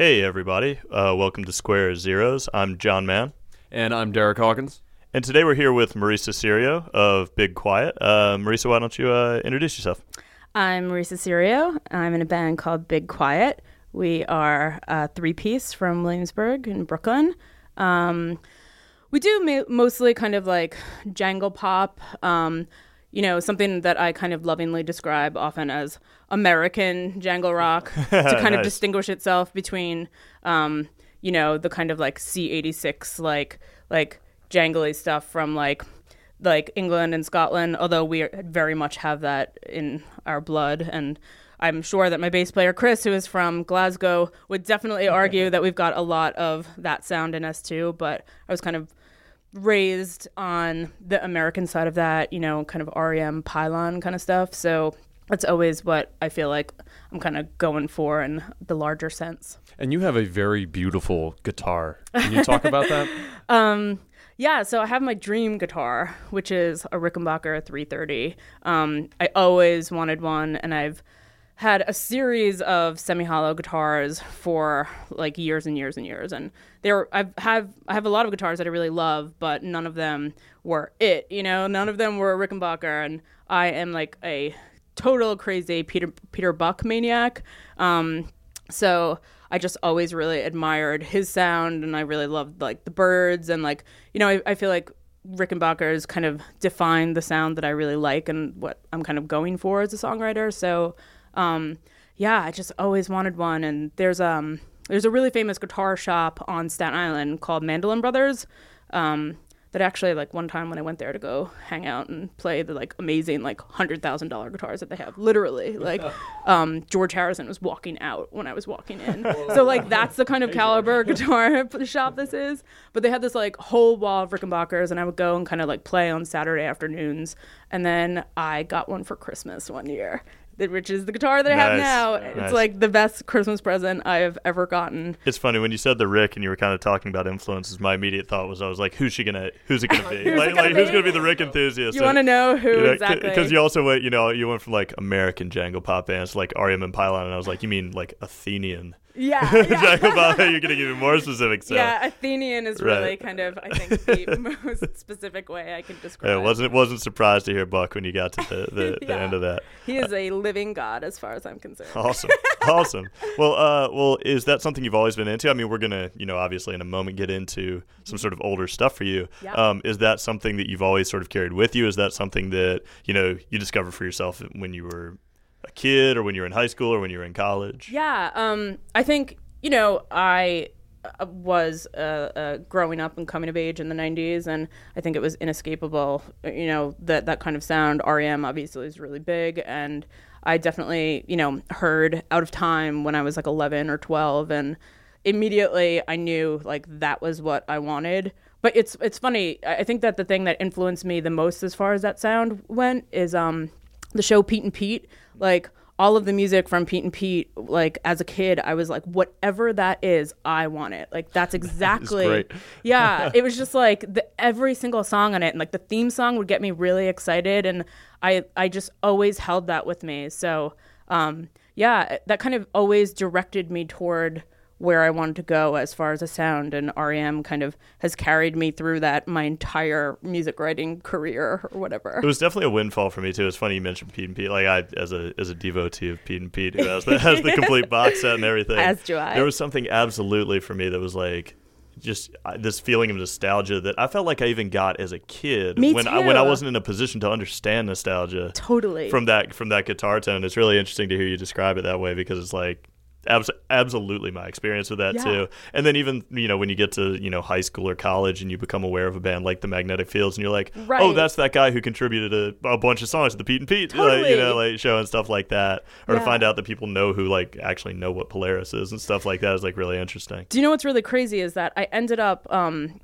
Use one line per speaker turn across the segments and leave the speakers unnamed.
Hey, everybody. Uh, welcome to Square Zeros. I'm John Mann.
And I'm Derek Hawkins.
And today we're here with Marisa Cirio of Big Quiet. Uh, Marisa, why don't you uh, introduce yourself?
I'm Marisa Cirio. I'm in a band called Big Quiet. We are a three piece from Williamsburg in Brooklyn. Um, we do ma- mostly kind of like jangle pop. Um, you know, something that I kind of lovingly describe often as American jangle rock to kind
Nice.
of distinguish itself between, um, you know, the kind of like C86 like like jangly stuff from like like England and Scotland. Although we very much have that in our blood, and I'm sure that my bass player Chris, who is from Glasgow, would definitely argue that we've got a lot of that sound in us too. But I was kind of raised on the American side of that, you know, kind of REM pylon kind of stuff. So that's always what I feel like I'm kind of going for in the larger sense.
And you have a very beautiful guitar. Can you talk about that?
Yeah, so I have my dream guitar, which is a Rickenbacker 330. Um, I always wanted one, and I've had a series of semi-hollow guitars for like years and years and years. And there, I've have I have a lot of guitars that I really love, but none of them were it. You know, none of them were Rickenbacker, and I am like a total crazy Peter Peter Buck maniac. Um, so I just always really admired his sound, and I really loved like the Byrds, and like you know, I, I feel like Rickenbacker's kind of defined the sound that I really like and what I'm kind of going for as a songwriter. So, um, yeah, I just always wanted one, and there's um there's a really famous guitar shop on Staten Island called Mandolin Brothers. Um, that actually like one time when I went there to go hang out and play the like amazing like hundred thousand dollar guitars that they have, literally like um, George Harrison was walking out when I was walking in. so like that's the kind of caliber guitar shop this is. But they had this like whole wall of Rickenbackers, and I would go and kind of like play on Saturday afternoons. And then I got one for Christmas one year. Which is the guitar that I have
Nice.
now.
Nice.
It's like the best Christmas present I have ever gotten.
It's funny when you said the Rick and you were kind of talking about influences. My immediate thought was, I was like, who's she gonna, who's it gonna be?
Who's
like,
gonna
like who's
be?
gonna be the Rick enthusiast?
You want to know who exactly?
Because you also went, you know, you went from like American jangle pop bands like REM and Pylon, and I was like, you mean like Athenian
yeah, yeah.
You're give me more specific. So.
Yeah, Athenian is
Right.
really kind of, I think, the most specific way I can describe.
Yeah, wasn't wasn't surprised to hear Buck when you got to the, the, the end of that.
He is a living god, as far as I'm concerned.
Awesome, awesome. Well, uh, well, is that something you've always been into? I mean, we're gonna, you know, obviously in a moment get into some sort of older stuff for you.
Yeah.
Um, is that something that you've always sort of carried with you? Is that something that you know you discovered for yourself when you were a kid, or when you're in high school, or when you're in college?
Yeah, um, I think you know I uh, was uh, uh, growing up and coming of age in the '90s, and I think it was inescapable. You know that that kind of sound. REM obviously is really big, and I definitely you know heard Out of Time when I was like 11 or 12, and immediately I knew like that was what I wanted. But it's it's funny. I think that the thing that influenced me the most as far as that sound went is um the show Pete and Pete. Like all of the music from Pete and Pete, like as a kid, I was like, whatever that is, I want it. Like that's exactly.
great.
yeah, it was just like the, every single song on it, and like the theme song would get me really excited, and I I just always held that with me. So um, yeah, that kind of always directed me toward where I wanted to go as far as a sound, and REM kind of has carried me through that my entire music writing career or whatever.
It was definitely a windfall for me too. It's funny you mentioned Pete and Pete. Like I, as a as a devotee of Pete and Pete, who has the has the complete box set and everything.
As do I.
There was something absolutely for me that was like just uh, this feeling of nostalgia that I felt like I even got as a kid
Me
when I when I wasn't in a position to understand nostalgia
Totally.
from that from that guitar tone. It's really interesting to hear you describe it that way because it's like abs- absolutely my experience with that
Yeah.
too. And then even you know when you get to you know high school or college and you become aware of a band like the Magnetic Fields and you're like, oh, that's that guy who contributed a, a bunch of songs to the Pete and Pete, like, you know, like show and stuff like that. Or to find out that people know who like actually know what Polaris is and stuff like that is like really interesting.
Do you know what's really crazy is that I ended up um,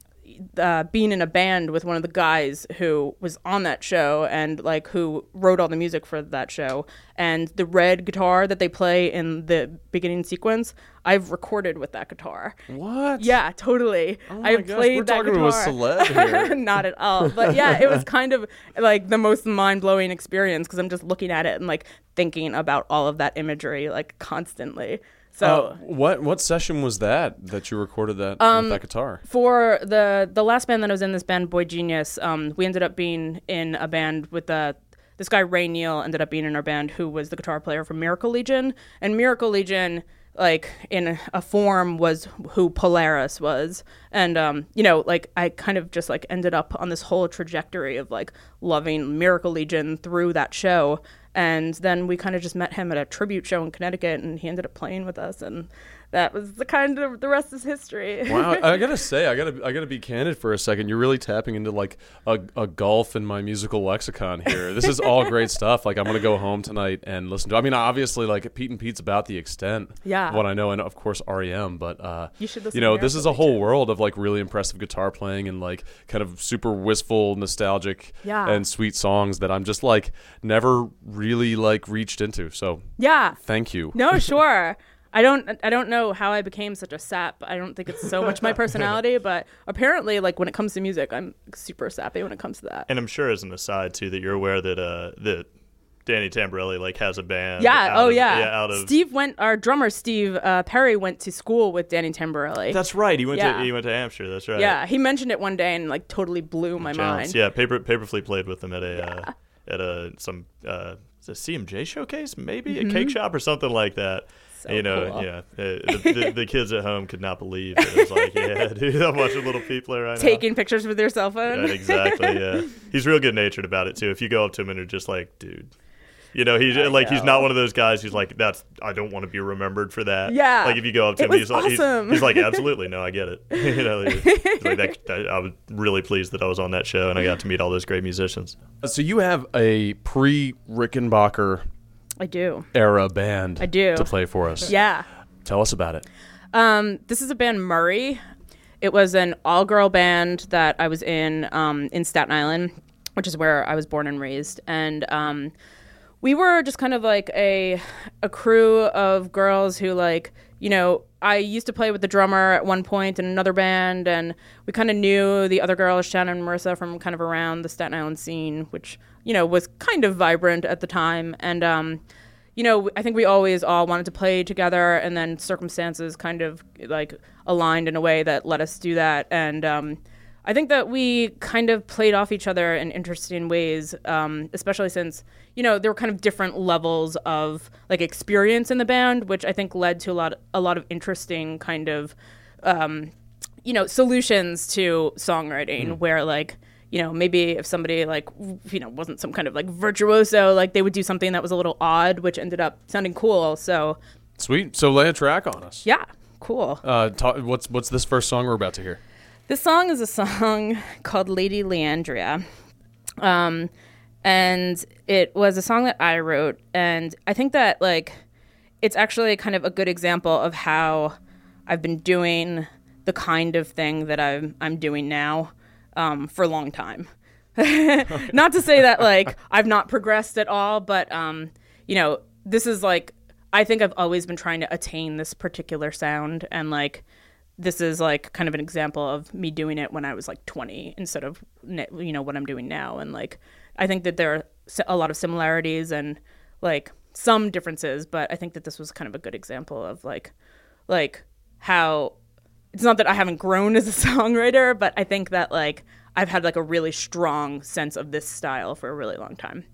uh, being in a band with one of the guys who was on that show and like who wrote all the music for that show. And the red guitar that they play in the beginning sequence, I've recorded with that guitar.
What?
Yeah, totally.
Oh my
I
gosh,
played
we're
that
talking to
guitar.
a celeb here.
Not at all. But yeah, it was kind of like the most mind blowing experience because I'm just looking at it and like thinking about all of that imagery like constantly. So
Uh, what what session was that that you recorded that
Um,
with that guitar?
for the the last band that I was in, this band Boy Genius, um, we ended up being in a band with the this guy Ray Neal ended up being in our band, who was the guitar player for Miracle Legion, and Miracle Legion, like in a form, was who Polaris was, and um, you know, like I kind of just like ended up on this whole trajectory of like loving Miracle Legion through that show. And then we kind of just met him at a tribute show in Connecticut, and he ended up playing with us, and that was the kind of the rest is history.
Wow, I gotta say, I gotta I gotta be candid for a second. You're really tapping into like a, a gulf in my musical lexicon here. This is all great stuff. Like I'm gonna go home tonight and listen to. I mean, obviously, like Pete and Pete's about the extent
Yeah.
what I know, and of course REM. But uh,
You should
You know, this is a whole
Legion.
world of like really impressive guitar playing and like kind of super wistful, nostalgic,
Yeah.
and sweet songs that I'm just like never really like reached into. So
Yeah.
thank you.
No, sure. I don't I don't know how I became such a sap. I don't think it's so much my personality, but apparently like when it comes to music, I'm super sappy when it comes to that.
And I'm sure as an aside too that you're aware that uh that Danny Tamborelli like has a band.
Yeah, oh
of-
yeah.
out of
Steve went our drummer Steve uh, Perry went to school with Danny Tamborelli.
That's right. He went
Yeah.
to he went to Hampshire. That's right.
yeah, he mentioned it one day and like totally blew my mind.
Yeah, Paper Paperfleet played with them at a uh, at a some uh, a CMJ showcase, maybe a cake shop or something like that.
So
you know,
cool.
yeah, the, the, the kids at home could not believe that it was like, yeah, dude, I'm watching Little People right now.
Taking pictures with your cell phone.
Right, exactly. Yeah, he's real good natured about it too. If you go up to him and are just like, dude, you know, he's
I
like he's not one of those guys who's like, that's I don't want to be remembered for that.
Yeah.
Like if you go up to
It
him,
was
he's like, he's,
awesome.
he's like, absolutely, no, I get it. you know, he's like that, that- I was really pleased that I was on that show and I got to meet all those great musicians.
So you have a pre Rickenbacker
I do.
era band
I do.
to play for us.
Yeah.
Tell us about it.
Um, this is a band Murray. It was an all-girl band that I was in um, in Staten Island, which is where I was born and raised. And um, we were just kind of like a a crew of girls who like you know I used to play with the drummer at one point in another band, and we kind of knew the other girls, Shannon and Marissa, from kind of around the Staten Island scene, which you know was kind of vibrant at the time. And um, you know, I think we always all wanted to play together, and then circumstances kind of like aligned in a way that let us do that. And um, I think that we kind of played off each other in interesting ways, um, especially since you know there were kind of different levels of like experience in the band, which I think led to a lot a lot of interesting kind of um, you know solutions to songwriting where like you know maybe if somebody like you know wasn't some kind of like virtuoso like they would do something that was a little odd which ended up sounding cool so
Sweet. So lay a track on us.
yeah cool
Uh, ta- what's what's this first song we're about to hear?
This song is a song called lady leandria. Um, and it was a song that i wrote and i think that like it's actually kind of a good example of how i've been doing the kind of thing that i'm, I'm doing now um, for a long time. Not to say that like I've not progressed at all, but um, you know, this is like I think I've always been trying to attain this particular sound, and like this is like kind of an example of me doing it when I was like 20 instead of you know what I'm doing now, and like I think that there are a lot of similarities and like some differences, but I think that this was kind of a good example of like like how it's not that I haven't grown as a songwriter, but I think that like I've had like a really strong sense of this style for a really long time.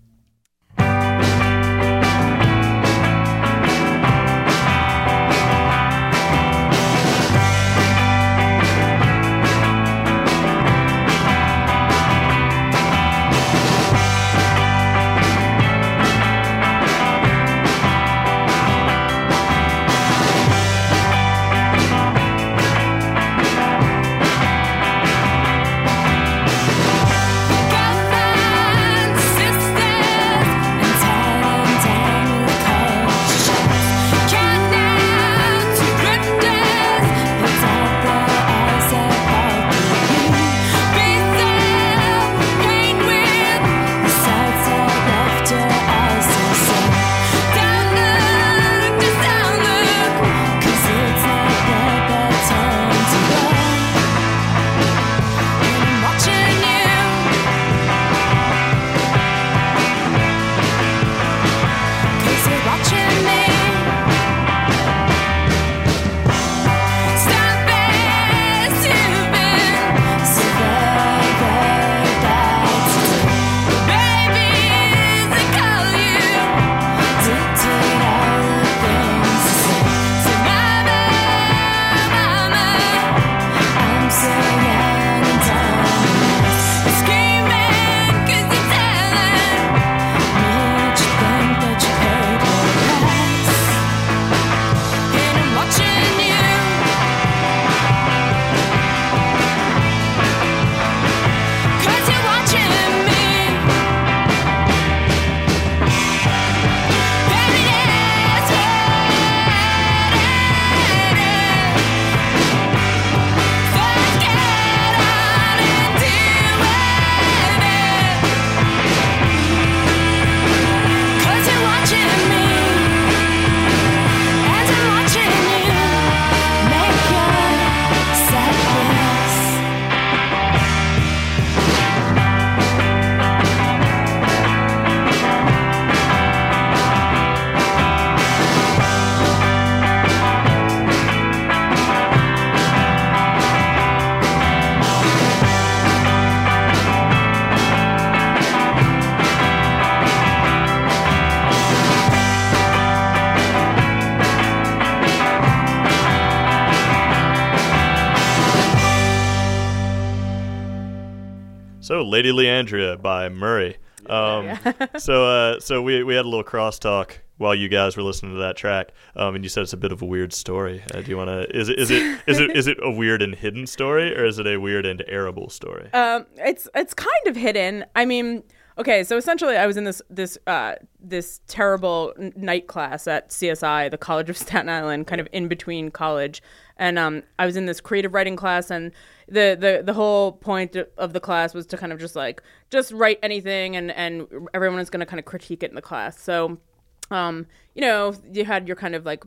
Lady Leandria by Murray. Um, so, uh, so we we had a little crosstalk while you guys were listening to that track, um, and you said it's a bit of a weird story. Uh, do you want to? Is it is it is it is it a weird and hidden story, or is it a weird and arable story?
Um, it's it's kind of hidden. I mean, okay, so essentially, I was in this this uh, this terrible n- night class at CSI, the College of Staten Island, kind of in between college, and um, I was in this creative writing class, and the the the whole point of the class was to kind of just like just write anything, and and everyone is going to kind of critique it in the class. So, um, you know, you had your kind of like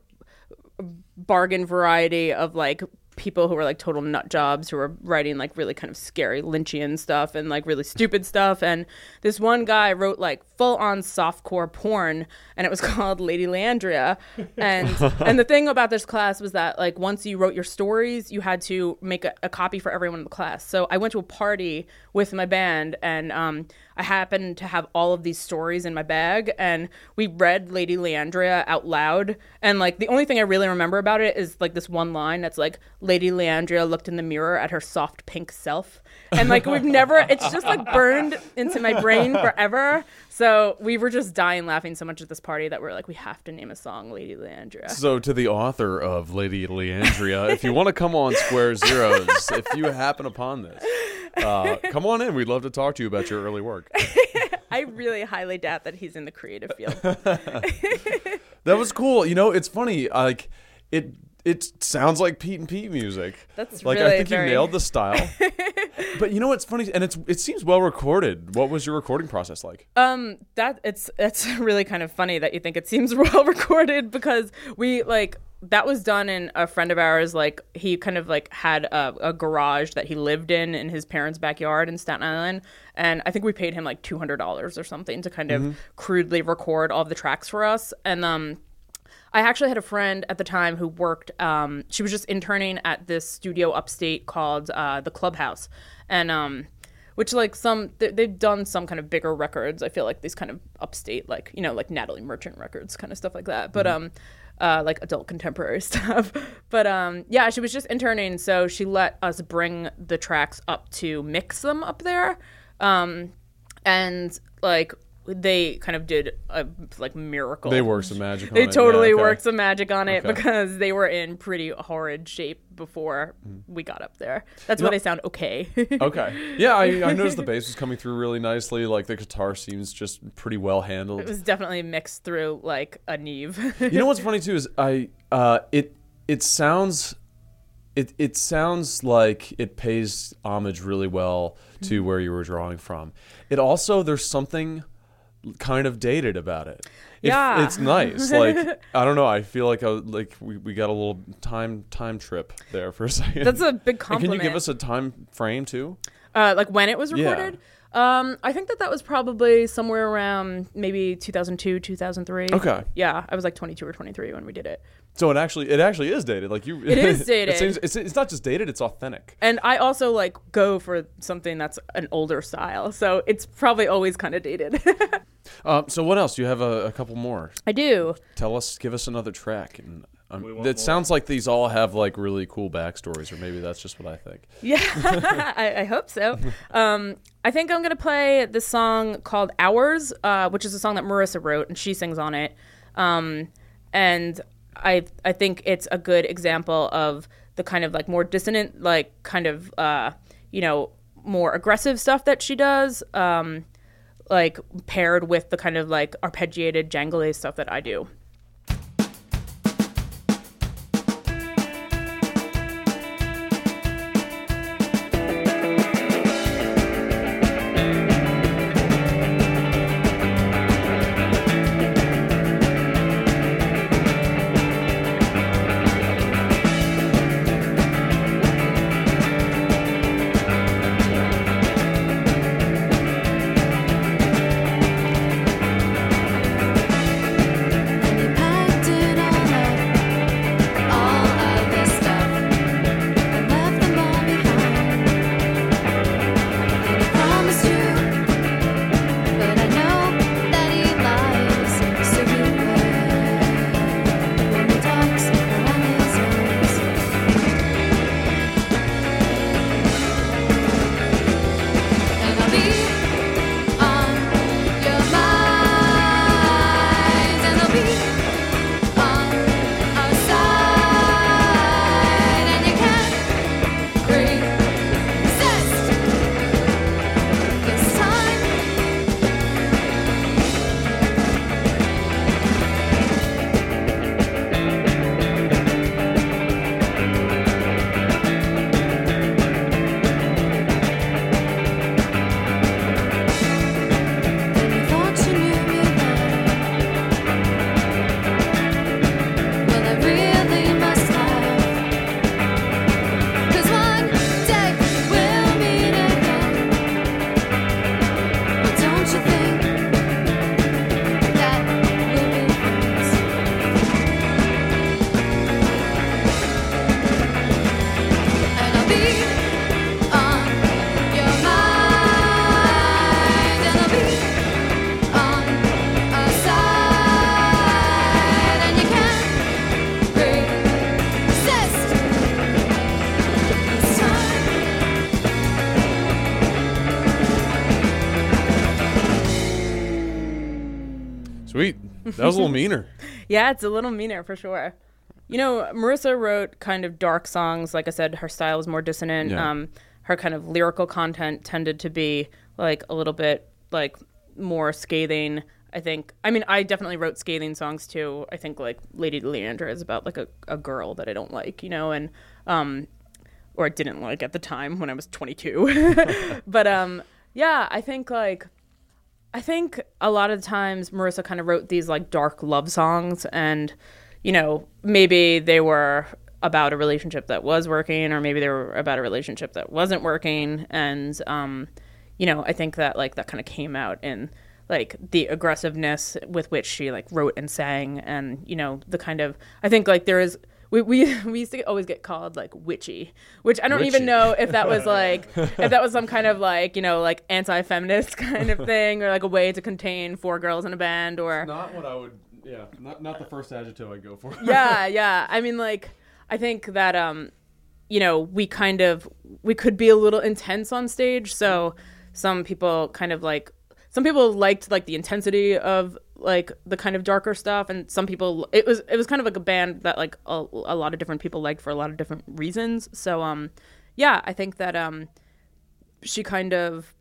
bargain variety of like people who were like total nut jobs who were writing like really kind of scary Lynchian stuff and like really stupid stuff. And this one guy wrote like full on softcore porn and it was called Lady Leandria. And and the thing about this class was that like once you wrote your stories, you had to make a, a copy for everyone in the class. So I went to a party with my band and um I happened to have all of these stories in my bag, and we read Lady Leandria out loud. And like the only thing I really remember about it is like this one line that's like Lady Leandria looked in the mirror at her soft pink self, and like we've never, it's just like burned into my brain forever. So we were just dying laughing so much at this party that we're like, we have to name a song Lady Leandria.
So, to the author of Lady Leandria, if you want to come on Square Zeros, if you happen upon this, uh, come on in. We'd love to talk to you about your early work.
I really highly doubt that he's in the creative field.
That was cool. You know, it's funny. Like it. It sounds like Pete and Pete music.
That's
like I think
very-
you nailed the style. but you know what's funny, and it's it seems well recorded. What was your recording process like?
Um, that it's it's really kind of funny that you think it seems well recorded because we like that was done in a friend of ours like he kind of like had a, a garage that he lived in in his parents' backyard in Staten Island, and I think we paid him like two hundred dollars or something to kind of crudely record all the tracks for us, and um. I actually had a friend at the time who worked. Um, she was just interning at this studio upstate called uh, the Clubhouse, and um, which like some they, they've done some kind of bigger records. I feel like these kind of upstate, like you know, like Natalie Merchant records, kind of stuff like that. But um, uh, like adult contemporary stuff. but um, yeah, she was just interning, so she let us bring the tracks up to mix them up there. Um, and like they kind of did a like miracle.
They worked some magic.
They
on it.
They totally
Yeah, okay.
worked some magic on it
Okay.
because they were in pretty horrid shape before we got up there. That's why
know-
they sound okay.
Okay. Yeah, I, I noticed the bass was coming through really nicely. Like the guitar seems just pretty well handled.
it was definitely mixed through like a Neve.
you know what's funny too is I uh, it it sounds it it sounds like it pays homage really well to where you were drawing from. It also there's something kind of dated about it. It-
Yeah.
it's nice. Like I don't know. I feel like I, like we, we got a little time time trip there for a second.
That's a big
And
compliment.
can you give us a time frame too?
uh, like when it was recorded. Yeah. Um, I think that that was probably somewhere around maybe 2002, 2003.
Okay.
Yeah, I was like 22 or 23 when we did it.
So it actually it actually is dated. Like you,
It is dated.
it seems, it's, it's not just dated; it's authentic.
And I also like go for something that's an older style, so it's probably always kind of dated.
Uh, so what else? You have a, a couple more.
I do.
Tell us, give us another track. And um, it
more.
sounds like these all have like really cool backstories, or maybe that's just what I think.
Yeah, I, I hope so. Um, I think I'm gonna play the song called "Hours," uh, which is a song that Marissa wrote, and she sings on it. Um, and I I think it's a good example of the kind of like more dissonant, like kind of uh, you know more aggressive stuff that she does. Um, like paired with the kind of like arpeggiated, jangly stuff that I do.
That was a little meaner.
Yeah, it's a little meaner for sure. You know, Marissa wrote kind of dark songs. Like I said, her style was more dissonant.
Yeah.
Um, her kind of lyrical content tended to be like a little bit like more scathing. I think. I mean, I definitely wrote scathing songs too. I think like Lady Leandria is about like a, a girl that I don't like, you know, and um, or I didn't like at the time when I was 22. but um, yeah, I think like I think a lot of times Marissa kind of wrote these like dark love songs, and you know maybe they were about a relationship that was working, or maybe they were about a relationship that wasn't working, and um, you know I think that like that kind of came out in like the aggressiveness with which she like wrote and sang, and you know the kind of I think like there is. We, we, we used to always get called like witchy, which I don't
Witchy.
even know if that was like if that was some kind of like you know like anti-feminist kind of thing or like a way to contain four girls in a band or
Not what I would. Yeah, not not the first adjective I'd go for.
yeah yeah i mean like i think that um you know we kind of we could be a little intense on stage so some people kind of like some people liked like the intensity of like the kind of darker stuff and some people it was it was kind of like a band that like a, a lot of different people liked for a lot of different reasons. So um yeah i think that um she kind of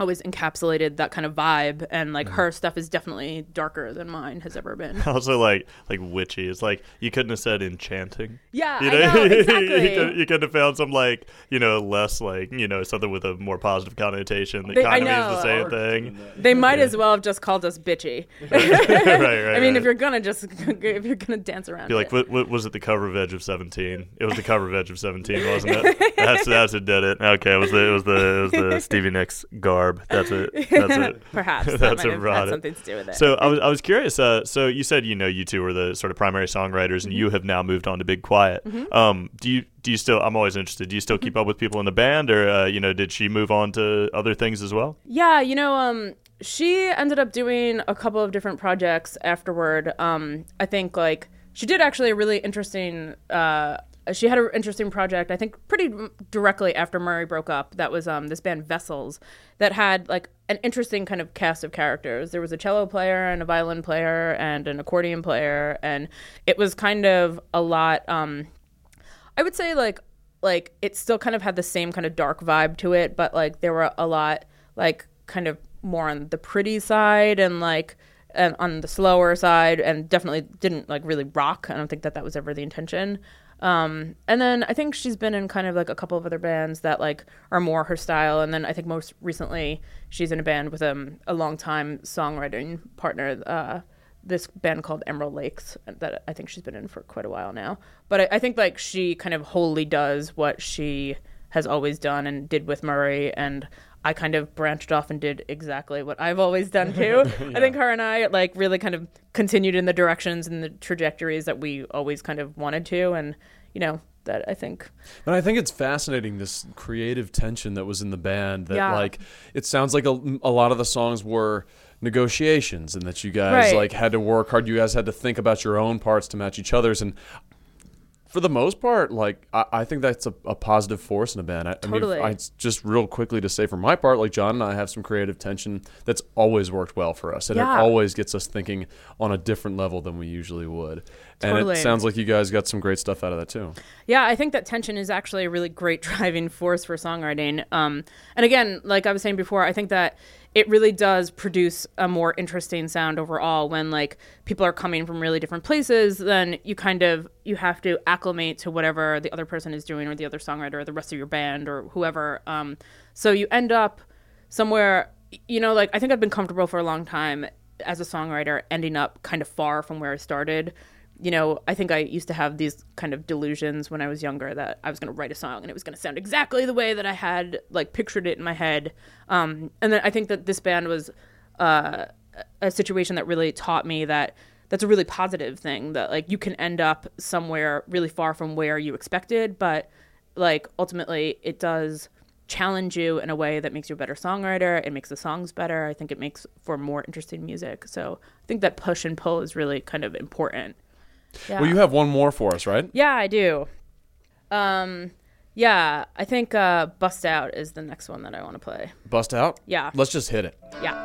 always encapsulated that kind of vibe and like mm-hmm. her stuff is definitely darker than mine has ever been
Also, like like witchy. It's like you couldn't have said enchanting.
yeah
You
i know
you, could, you could have found some like you know less like you know something with a more positive connotation that
They-
kind of means the same
Art
thing.
They might as well have just called us bitchy.
right, right.
I mean,
right.
if you're gonna just if you're gonna dance around,
Be like,
it.
what, what was it? The cover of Edge of Seventeen. It was the cover of Edge of Seventeen, wasn't it? That's that's did it. Okay, it was the it was the it was the Stevie Nicks That's it. That's it.
perhaps that
That's
might
what
have something to do with it.
So I was I was curious. Uh, so you said you know you two were the sort of primary songwriters, and
Mm-hmm.
you have now moved on to Big Quiet. Um, do you do you still? I'm always interested. Do you still keep
Mm-hmm.
up with people in the band, or uh, you know, did she move on to other things as well?
yeah, you know, um, she ended up doing a couple of different projects afterward. Um, I think like she did actually a really interesting. Uh, she had an interesting project. I think pretty directly after Murray broke up. That was um this band Vessels that had like an interesting kind of cast of characters. There was a cello player and a violin player and an accordion player, and it was kind of a lot. Um, I would say like like it still kind of had the same kind of dark vibe to it, but like there were a lot like kind of more on the pretty side and like and on the slower side and definitely didn't like really rock. I don't think that that was ever the intention. Um, and then I think she's been in kind of like a couple of other bands that like are more her style. And then I think most recently she's in a band with um, a long time songwriting partner, uh, this band called Emerald Lakes that I think she's been in for quite a while now. But I, I think like she kind of wholly does what she has always done and did with Murray and I kind of branched off and did exactly what I've always done too. I think her and I like really kind of continued in the directions and the trajectories that we always kind of wanted to and you know that I think
And I think it's fascinating this creative tension that was in the band. That
Yeah.
like it sounds like a, a lot of the songs were negotiations, and that you guys
Right.
like had to work hard. You guys had to think about your own parts to match each other's, and for the most part, like I, I think that's a, a positive force in a band. I,
Totally.
I mean, I, just real quickly to say, for my part, like John and I have some creative tension that's always worked well for us, and
Yeah.
it always gets us thinking on a different level than we usually would. And
Totally.
it sounds like you guys got some great stuff out of that too.
Yeah, I think that tension is actually a really great driving force for songwriting. Um, and again, like I was saying before, I think that it really does produce a more interesting sound overall when like people are coming from really different places. Then you kind of you have to acclimate to whatever the other person is doing, or the other songwriter, or the rest of your band, or whoever. Um, so you end up somewhere. You know, like I think I've been comfortable for a long time as a songwriter, ending up kind of far from where I started you know, I think I used to have these kind of delusions when I was younger that I was going to write a song and it was going to sound exactly the way that I had like pictured it in my head. Um, and then I think that this band was uh, a situation that really taught me that that's a really positive thing that like you can end up somewhere really far from where you expected, but like ultimately it does challenge you in a way that makes you a better songwriter. It makes the songs better. I think it makes for more interesting music. So I think that push and pull is really kind of important. Yeah.
Well, you have one more for us, right?
Yeah, I do. Um, yeah, I think uh, "Bust Out" is the next one that I want to play.
Bust out.
Yeah,
Let's just hit it.
yeah.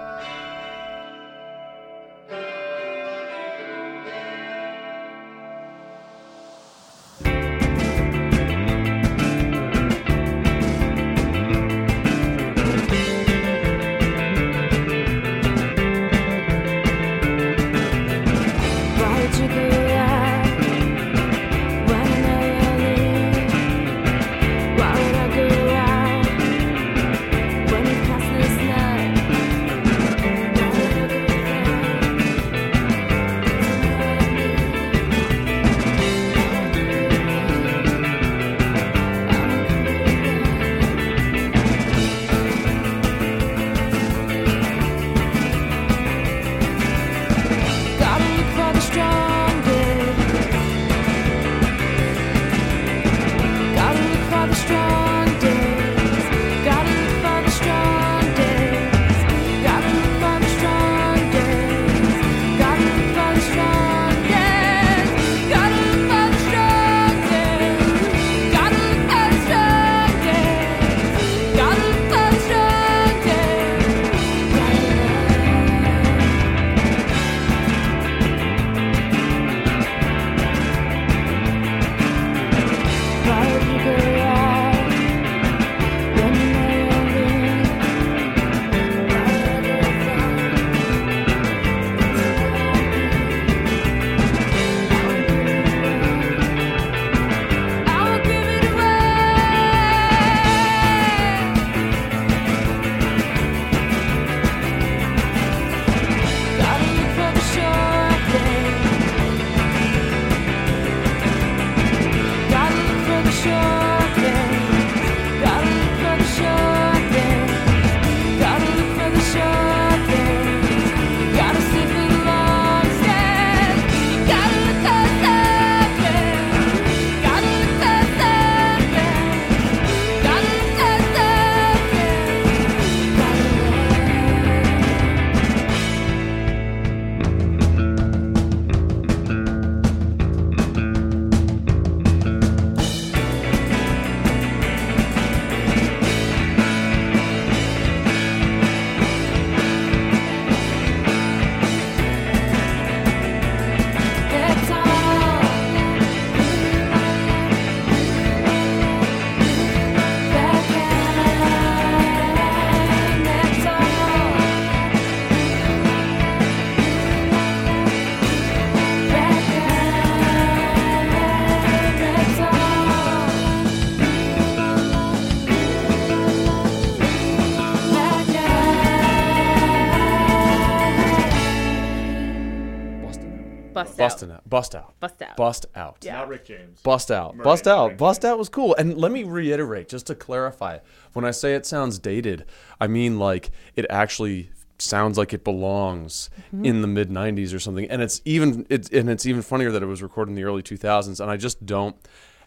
Bust out.
Bust out.
Bust out.
Yeah.
Not Rick James.
Bust out.
Murray,
Bust out.
Rick
Bust out was cool. And let me reiterate, just to clarify, when I say it sounds dated, I mean like it actually sounds like it belongs
Mm-hmm.
in the mid 90s or something. And it's even it's and it's even funnier that it was recorded in the early 2000s and I just don't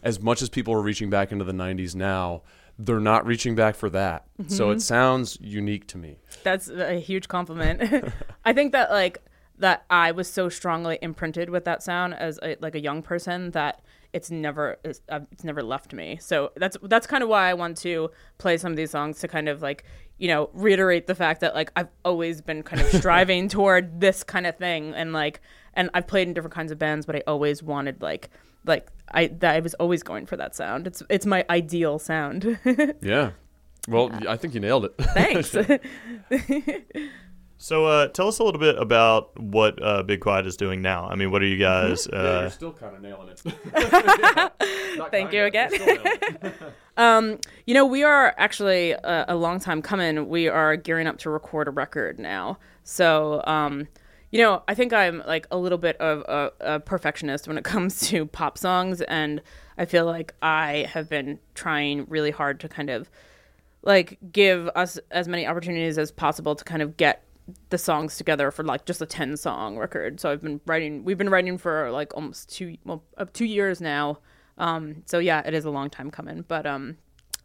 as much as people are reaching back into the 90s now, they're not reaching back for that. So
Mm-hmm.
it sounds unique to me.
That's a huge compliment. I think that like that I was so strongly imprinted with that sound as a, like a young person that it's never it's, uh, it's never left me. So that's that's kind of why I want to play some of these songs to kind of like you know reiterate the fact that like I've always been kind of striving toward this kind of thing and like and I've played in different kinds of bands, but I always wanted like like I that I was always going for that sound. It's it's my ideal sound.
Yeah. Well, I think you nailed it.
Thanks.
So uh, tell us a little bit about what uh, Big Quiet is doing now. I mean, what are you guys? Uh,
still kind of nailing it.
Thank you again. um, you know, we are actually a, a long time coming. We are gearing up to record a record now. So, um, you know, I think I'm like a little bit of a, a perfectionist when it comes to pop songs, and I feel like I have been trying really hard to kind of like give us as many opportunities as possible to kind of get the songs together for like just a 10 song record so i've been writing we've been writing for like almost two well uh, two years now um so yeah it is a long time coming but um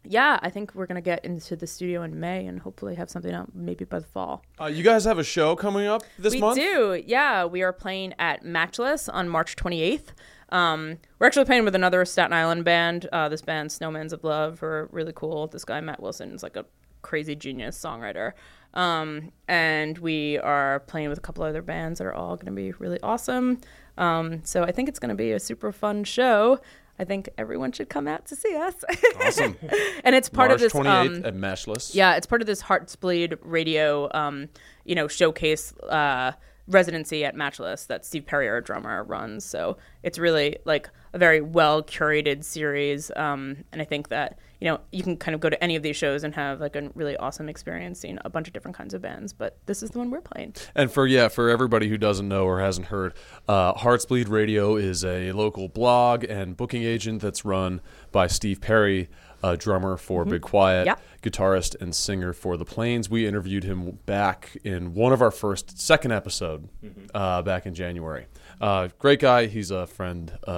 yeah i think we're gonna get into the studio in may and hopefully have something out maybe by the fall
Uh, you guys have a show coming up this
we
month?
We do yeah we are playing at matchless on march 28th um, we're actually playing with another Staten Island band. Uh, this band, Snowmans of Love, are really cool. This guy, Matt Wilson, is like a crazy genius songwriter. Um, and we are playing with a couple other bands that are all going to be really awesome. Um, so I think it's going to be a super fun show. I think everyone should come out to see us.
Awesome.
and it's part
March
of this.
28th
Um,
at Matchless.
yeah, it's part of this Hearts Bleed radio, um, you know, showcase uh, residency at Matchless that Steve Perry, our drummer, runs. So it's really like a very well curated series, um, and I think that you know you can kind of go to any of these shows and have like a really awesome experience seeing a bunch of different kinds of bands. But this is the one we're playing.
And for yeah, for everybody who doesn't know or hasn't heard, uh, Hearts Bleed Radio is a local blog and booking agent that's run by Steve Perry, a drummer for Big Quiet,
Yeah.
guitarist and singer for The Plains. We interviewed him back in one of our first second episode uh, back in January. Uh, great guy. He's a friend uh,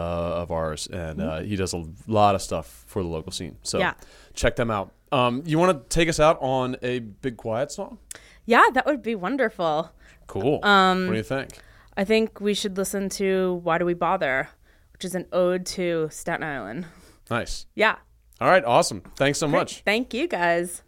of ours, and uh, he does a lot of stuff for the local scene. So
Yeah.
check them out. Um, you want to take us out on a Big Quiet song?
Yeah, that would be wonderful.
Cool.
Um,
what do you think?
I think we should listen to "Why Do We Bother," which is an ode to Staten Island.
Nice.
Yeah.
All right, awesome. Thanks so much.
Thank you guys.